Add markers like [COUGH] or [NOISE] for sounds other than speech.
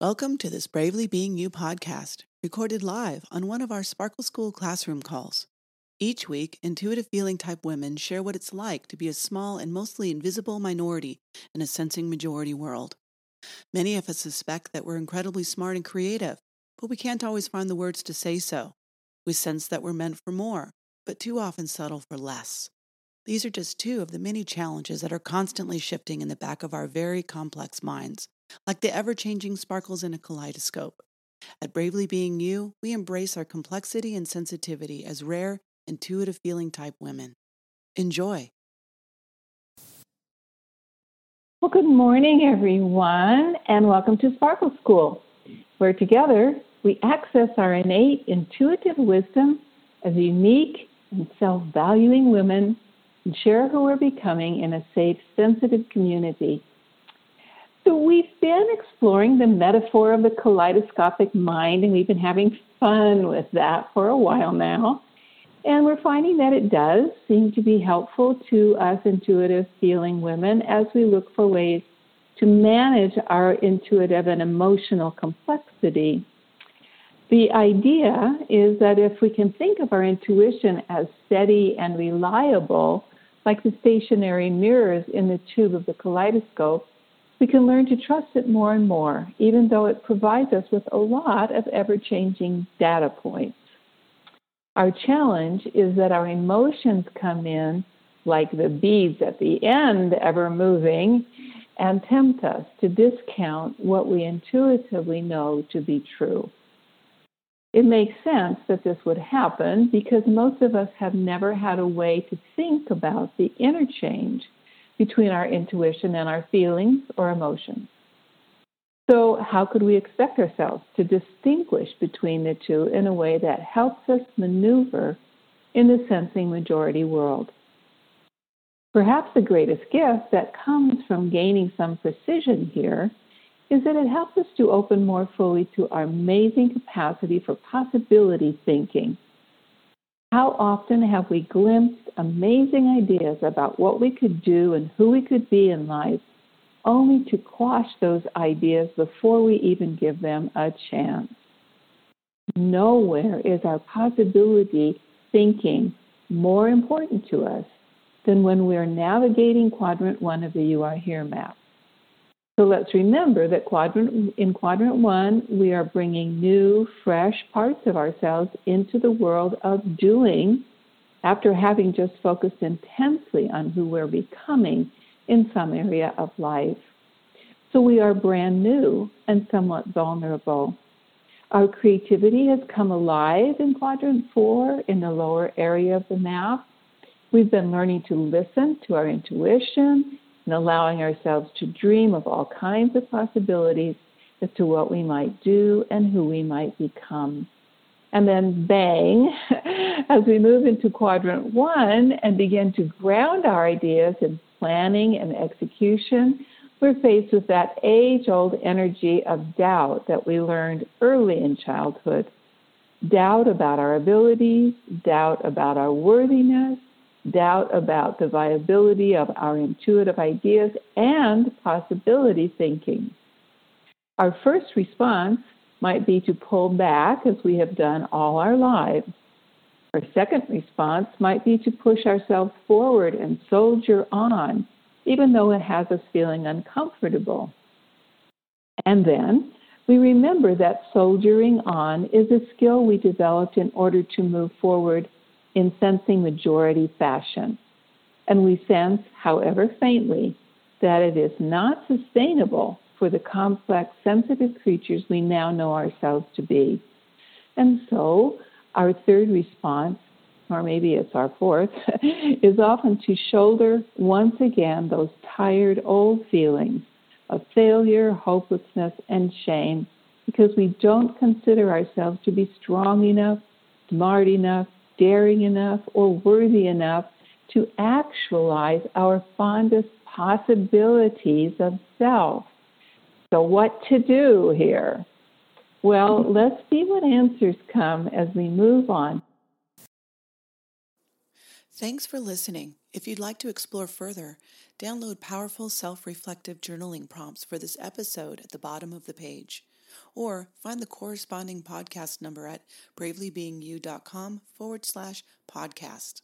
Welcome to this Bravely Being You podcast, recorded live on one of our Sparkle School classroom calls. Each week, intuitive feeling type women share what it's like to be a small and mostly invisible minority in a sensing majority world. Many of us suspect that we're incredibly smart and creative, but we can't always find the words to say so. We sense that we're meant for more, but too often settle for less. These are just two of the many challenges that are constantly shifting in the back of our very complex minds like the ever changing sparkles in a kaleidoscope. At Bravely Being You, we embrace our complexity and sensitivity as rare, intuitive feeling type women. Enjoy. Well, good morning, everyone, and welcome to Sparkle School, where together we access our innate intuitive wisdom as unique and self valuing women and share who we're becoming in a safe, sensitive community been exploring the metaphor of the kaleidoscopic mind, and we've been having fun with that for a while now. And we're finding that it does seem to be helpful to us intuitive feeling women as we look for ways to manage our intuitive and emotional complexity. The idea is that if we can think of our intuition as steady and reliable, like the stationary mirrors in the tube of the kaleidoscope, we can learn to trust it more and more, even though it provides us with a lot of ever changing data points. Our challenge is that our emotions come in like the beads at the end, ever moving, and tempt us to discount what we intuitively know to be true. It makes sense that this would happen because most of us have never had a way to think about the interchange between our intuition and our feelings or emotions. So, how could we expect ourselves to distinguish between the two in a way that helps us maneuver in the sensing majority world? Perhaps the greatest gift that comes from gaining some precision here is that it helps us to open more fully to our amazing capacity for possibility thinking how often have we glimpsed amazing ideas about what we could do and who we could be in life, only to quash those ideas before we even give them a chance? Nowhere is our possibility thinking more important to us than when we're navigating quadrant one of the You Are Here map. So let's remember that quadrant, in quadrant one, we are bringing new, fresh parts of ourselves into the world of doing after having just focused intensely on who we're becoming in some area of life. So we are brand new and somewhat vulnerable. Our creativity has come alive in quadrant four in the lower area of the map. We've been learning to listen to our intuition and allowing ourselves to dream of all kinds of possibilities as to what we might do and who we might become. And then, bang, [LAUGHS] as we move into quadrant one and begin to ground our ideas in planning and execution, we're faced with that age old energy of doubt that we learned early in childhood doubt about our abilities, doubt about our worthiness, doubt about the viability of our intuitive ideas and possibility thinking. Our first response might be to pull back as we have done all our lives. Our second response might be to push ourselves forward and soldier on, even though it has us feeling uncomfortable. And then we remember that soldiering on is a skill we developed in order to move forward in sensing majority fashion. And we sense, however faintly, that it is not sustainable for the complex, sensitive creatures we now know ourselves to be. And so, our third response, or maybe it's our fourth, [LAUGHS] is often to shoulder once again those tired old feelings of failure, hopelessness, and shame because we don't consider ourselves to be strong enough, smart enough, daring enough or worthy enough to actualize our fondest possibilities of self. So, what to do here? Well, let's see what answers come as we move on. Thanks for listening. If you'd like to explore further, download powerful self reflective journaling prompts for this episode at the bottom of the page. Or find the corresponding podcast number at bravelybeingyou.com forward slash podcast.